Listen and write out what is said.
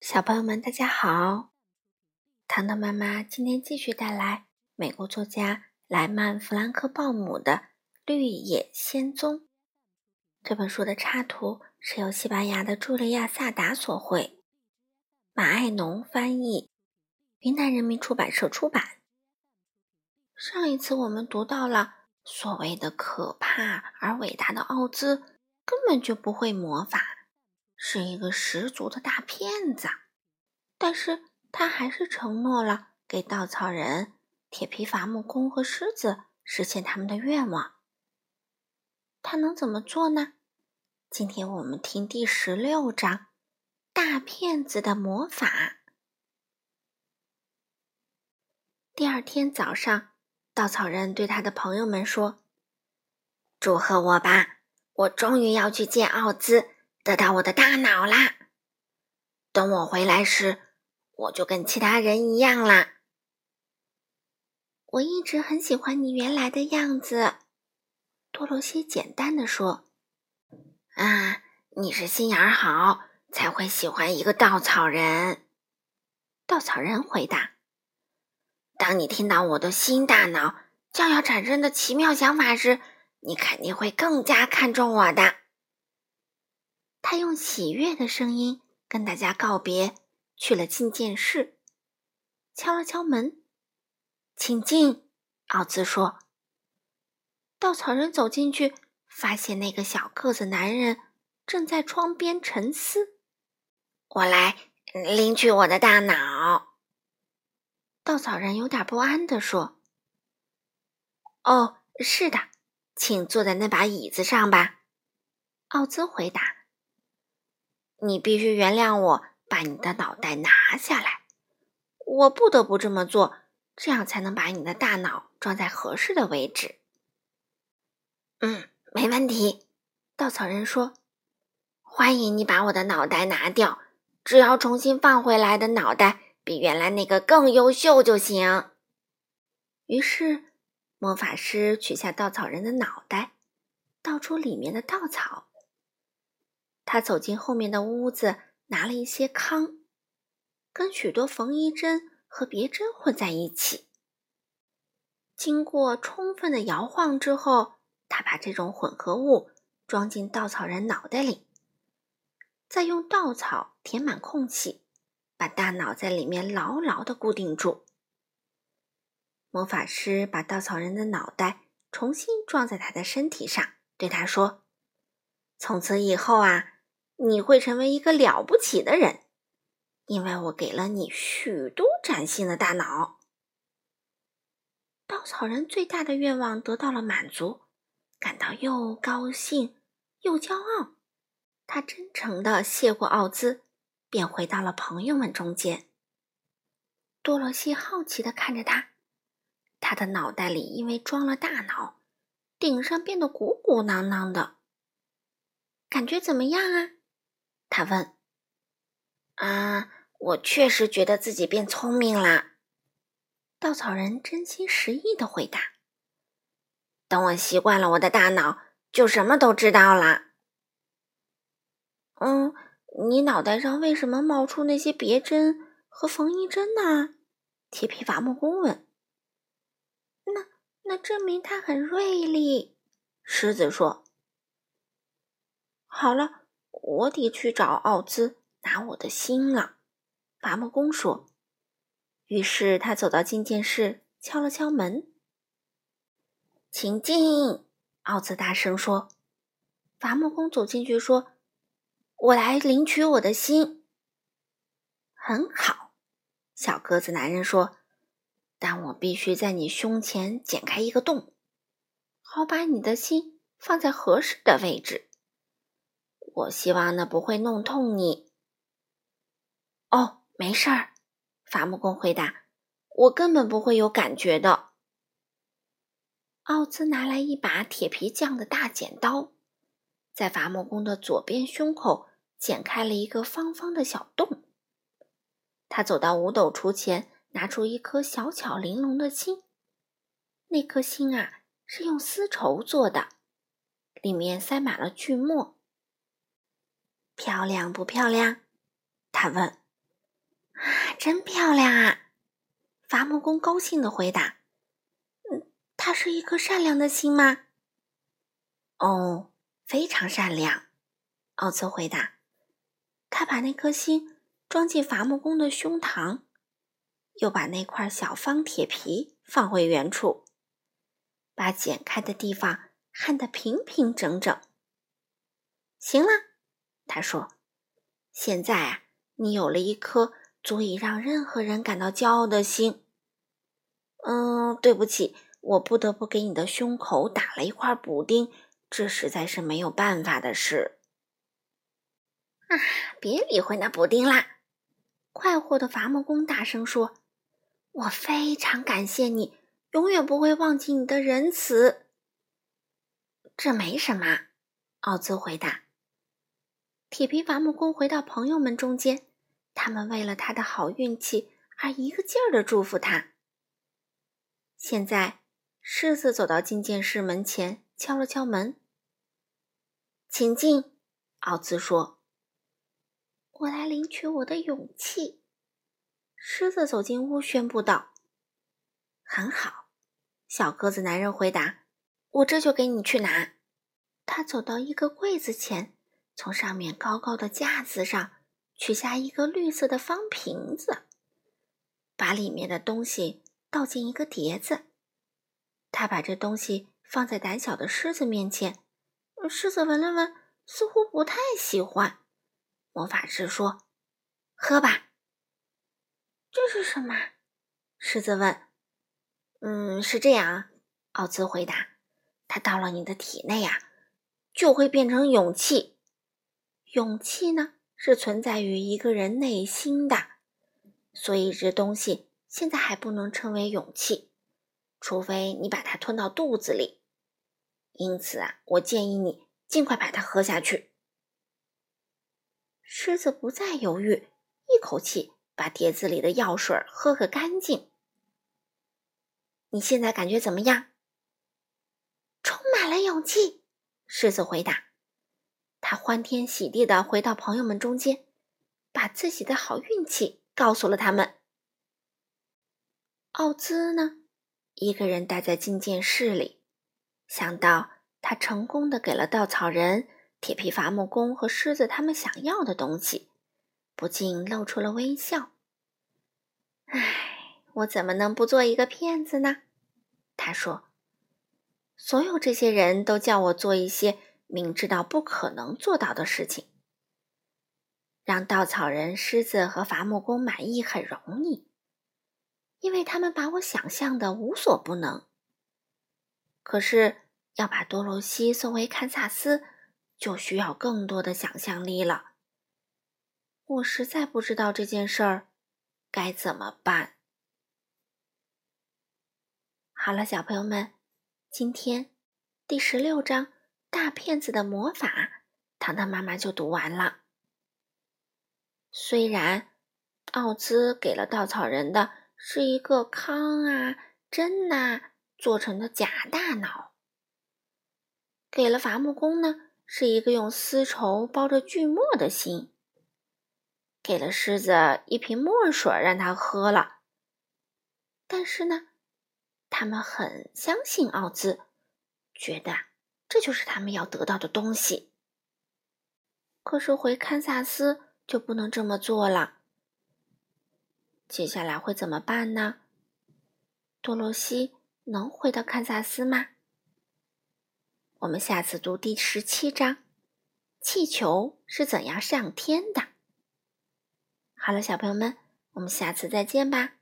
小朋友们，大家好！糖糖妈妈今天继续带来美国作家莱曼·弗兰克鲍姆的《绿野仙踪》这本书的插图是由西班牙的茱莉亚·萨达所绘，马爱农翻译，云南人民出版社出版。上一次我们读到了所谓的可怕而伟大的奥兹根本就不会魔法。是一个十足的大骗子，但是他还是承诺了给稻草人、铁皮伐木工和狮子实现他们的愿望。他能怎么做呢？今天我们听第十六章《大骗子的魔法》。第二天早上，稻草人对他的朋友们说：“祝贺我吧，我终于要去见奥兹。”得到我的大脑啦！等我回来时，我就跟其他人一样啦。我一直很喜欢你原来的样子，多罗西简单的说：“啊，你是心眼儿好，才会喜欢一个稻草人。”稻草人回答：“当你听到我的新大脑将要产生的奇妙想法时，你肯定会更加看重我的。”他用喜悦的声音跟大家告别，去了觐见室，敲了敲门，请进。奥兹说：“稻草人走进去，发现那个小个子男人正在窗边沉思。我来领取我的大脑。”稻草人有点不安地说：“哦，是的，请坐在那把椅子上吧。”奥兹回答。你必须原谅我，把你的脑袋拿下来。我不得不这么做，这样才能把你的大脑装在合适的位置。嗯，没问题。稻草人说：“欢迎你把我的脑袋拿掉，只要重新放回来的脑袋比原来那个更优秀就行。”于是，魔法师取下稻草人的脑袋，倒出里面的稻草。他走进后面的屋子，拿了一些糠，跟许多缝衣针和别针混在一起。经过充分的摇晃之后，他把这种混合物装进稻草人脑袋里，再用稻草填满空隙，把大脑在里面牢牢的固定住。魔法师把稻草人的脑袋重新装在他的身体上，对他说：“从此以后啊。”你会成为一个了不起的人，因为我给了你许多崭新的大脑。稻草人最大的愿望得到了满足，感到又高兴又骄傲。他真诚的谢过奥兹，便回到了朋友们中间。多罗西好奇的看着他，他的脑袋里因为装了大脑，顶上变得鼓鼓囊囊的，感觉怎么样啊？他问：“啊，我确实觉得自己变聪明了。”稻草人真心实意的回答：“等我习惯了我的大脑，就什么都知道了。”嗯，你脑袋上为什么冒出那些别针和缝衣针呢？铁皮伐木工问。“那那证明他很锐利。”狮子说。“好了。”我得去找奥兹拿我的心了，伐木工说。于是他走到觐见室，敲了敲门。“请进！”奥兹大声说。伐木工走进去说：“我来领取我的心。”很好，小个子男人说：“但我必须在你胸前剪开一个洞，好把你的心放在合适的位置。”我希望那不会弄痛你。哦，没事儿，伐木工回答：“我根本不会有感觉的。”奥兹拿来一把铁皮匠的大剪刀，在伐木工的左边胸口剪开了一个方方的小洞。他走到五斗橱前，拿出一颗小巧玲珑的心。那颗心啊，是用丝绸做的，里面塞满了锯末。漂亮不漂亮？他问。啊真漂亮啊！伐木工高兴地回答：“嗯，它是一颗善良的心吗？”“哦，非常善良。”奥兹回答。他把那颗心装进伐木工的胸膛，又把那块小方铁皮放回原处，把剪开的地方焊得平平整整。行了，他说：“现在啊，你有了一颗足以让任何人感到骄傲的心。”嗯，对不起，我不得不给你的胸口打了一块补丁，这实在是没有办法的事。啊，别理会那补丁啦！快活的伐木工大声说：“我非常感谢你，永远不会忘记你的仁慈。”这没什么，奥兹回答。铁皮伐木工回到朋友们中间，他们为了他的好运气而一个劲儿的祝福他。现在，狮子走到觐见室门前，敲了敲门。“请进。”奥兹说。我来领取我的勇气。狮子走进屋，宣布道：“很好。”小个子男人回答：“我这就给你去拿。”他走到一个柜子前，从上面高高的架子上取下一个绿色的方瓶子，把里面的东西倒进一个碟子。他把这东西放在胆小的狮子面前，狮子闻了闻，似乎不太喜欢。魔法师说：“喝吧。”这是什么？狮子问。“嗯，是这样。”奥兹回答。“它到了你的体内啊，就会变成勇气。勇气呢，是存在于一个人内心的，所以这东西现在还不能称为勇气，除非你把它吞到肚子里。因此啊，我建议你尽快把它喝下去。”狮子不再犹豫，一口气把碟子里的药水喝个干净。你现在感觉怎么样？充满了勇气，狮子回答。他欢天喜地的回到朋友们中间，把自己的好运气告诉了他们。奥兹呢，一个人待在觐见室里，想到他成功的给了稻草人。铁皮伐木工和狮子他们想要的东西，不禁露出了微笑。唉，我怎么能不做一个骗子呢？他说：“所有这些人都叫我做一些明知道不可能做到的事情，让稻草人、狮子和伐木工满意很容易，因为他们把我想象的无所不能。可是要把多罗西送回堪萨斯。”就需要更多的想象力了。我实在不知道这件事儿该怎么办。好了，小朋友们，今天第十六章《大骗子的魔法》，糖糖妈妈就读完了。虽然奥兹给了稻草人的是一个康啊、针呐做成的假大脑，给了伐木工呢。是一个用丝绸包着锯末的心，给了狮子一瓶墨水让他喝了。但是呢，他们很相信奥兹，觉得这就是他们要得到的东西。可是回堪萨斯就不能这么做了。接下来会怎么办呢？多罗西能回到堪萨斯吗？我们下次读第十七章，气球是怎样上天的。好了，小朋友们，我们下次再见吧。